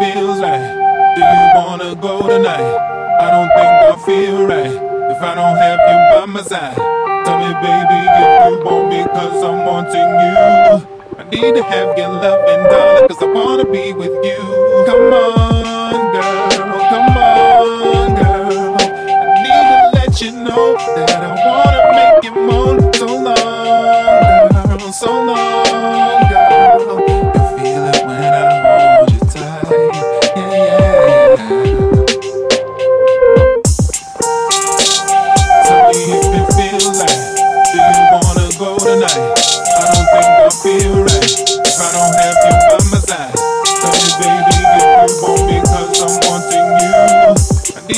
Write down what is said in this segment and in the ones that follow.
feels right. Do you wanna go tonight? I don't think I feel right if I don't have you by my side. Tell me, baby, if you want me, cause I'm wanting you. I need to have your love and dollar, cause I wanna be with you. Come on, girl, come on, girl. I need to let you know that I wanna make you moan so long, girl, so long.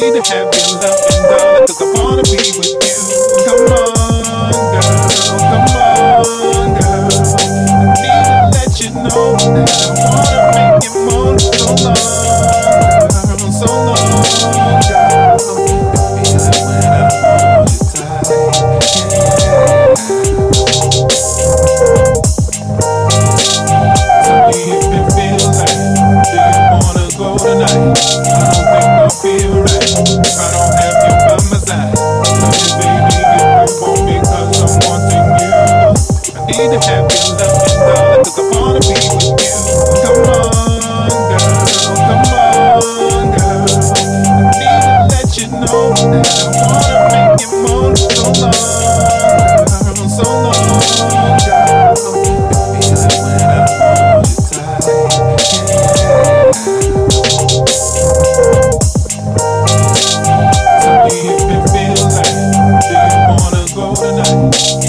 Need to have your loving, darling, cause I happy loving, I wanna be with you. Come on, girl, come on, girl. I need to let you know that I wanna make you moan so long, girl, so long, girl. Feel it when I hold you tight. If do you wanna go tonight?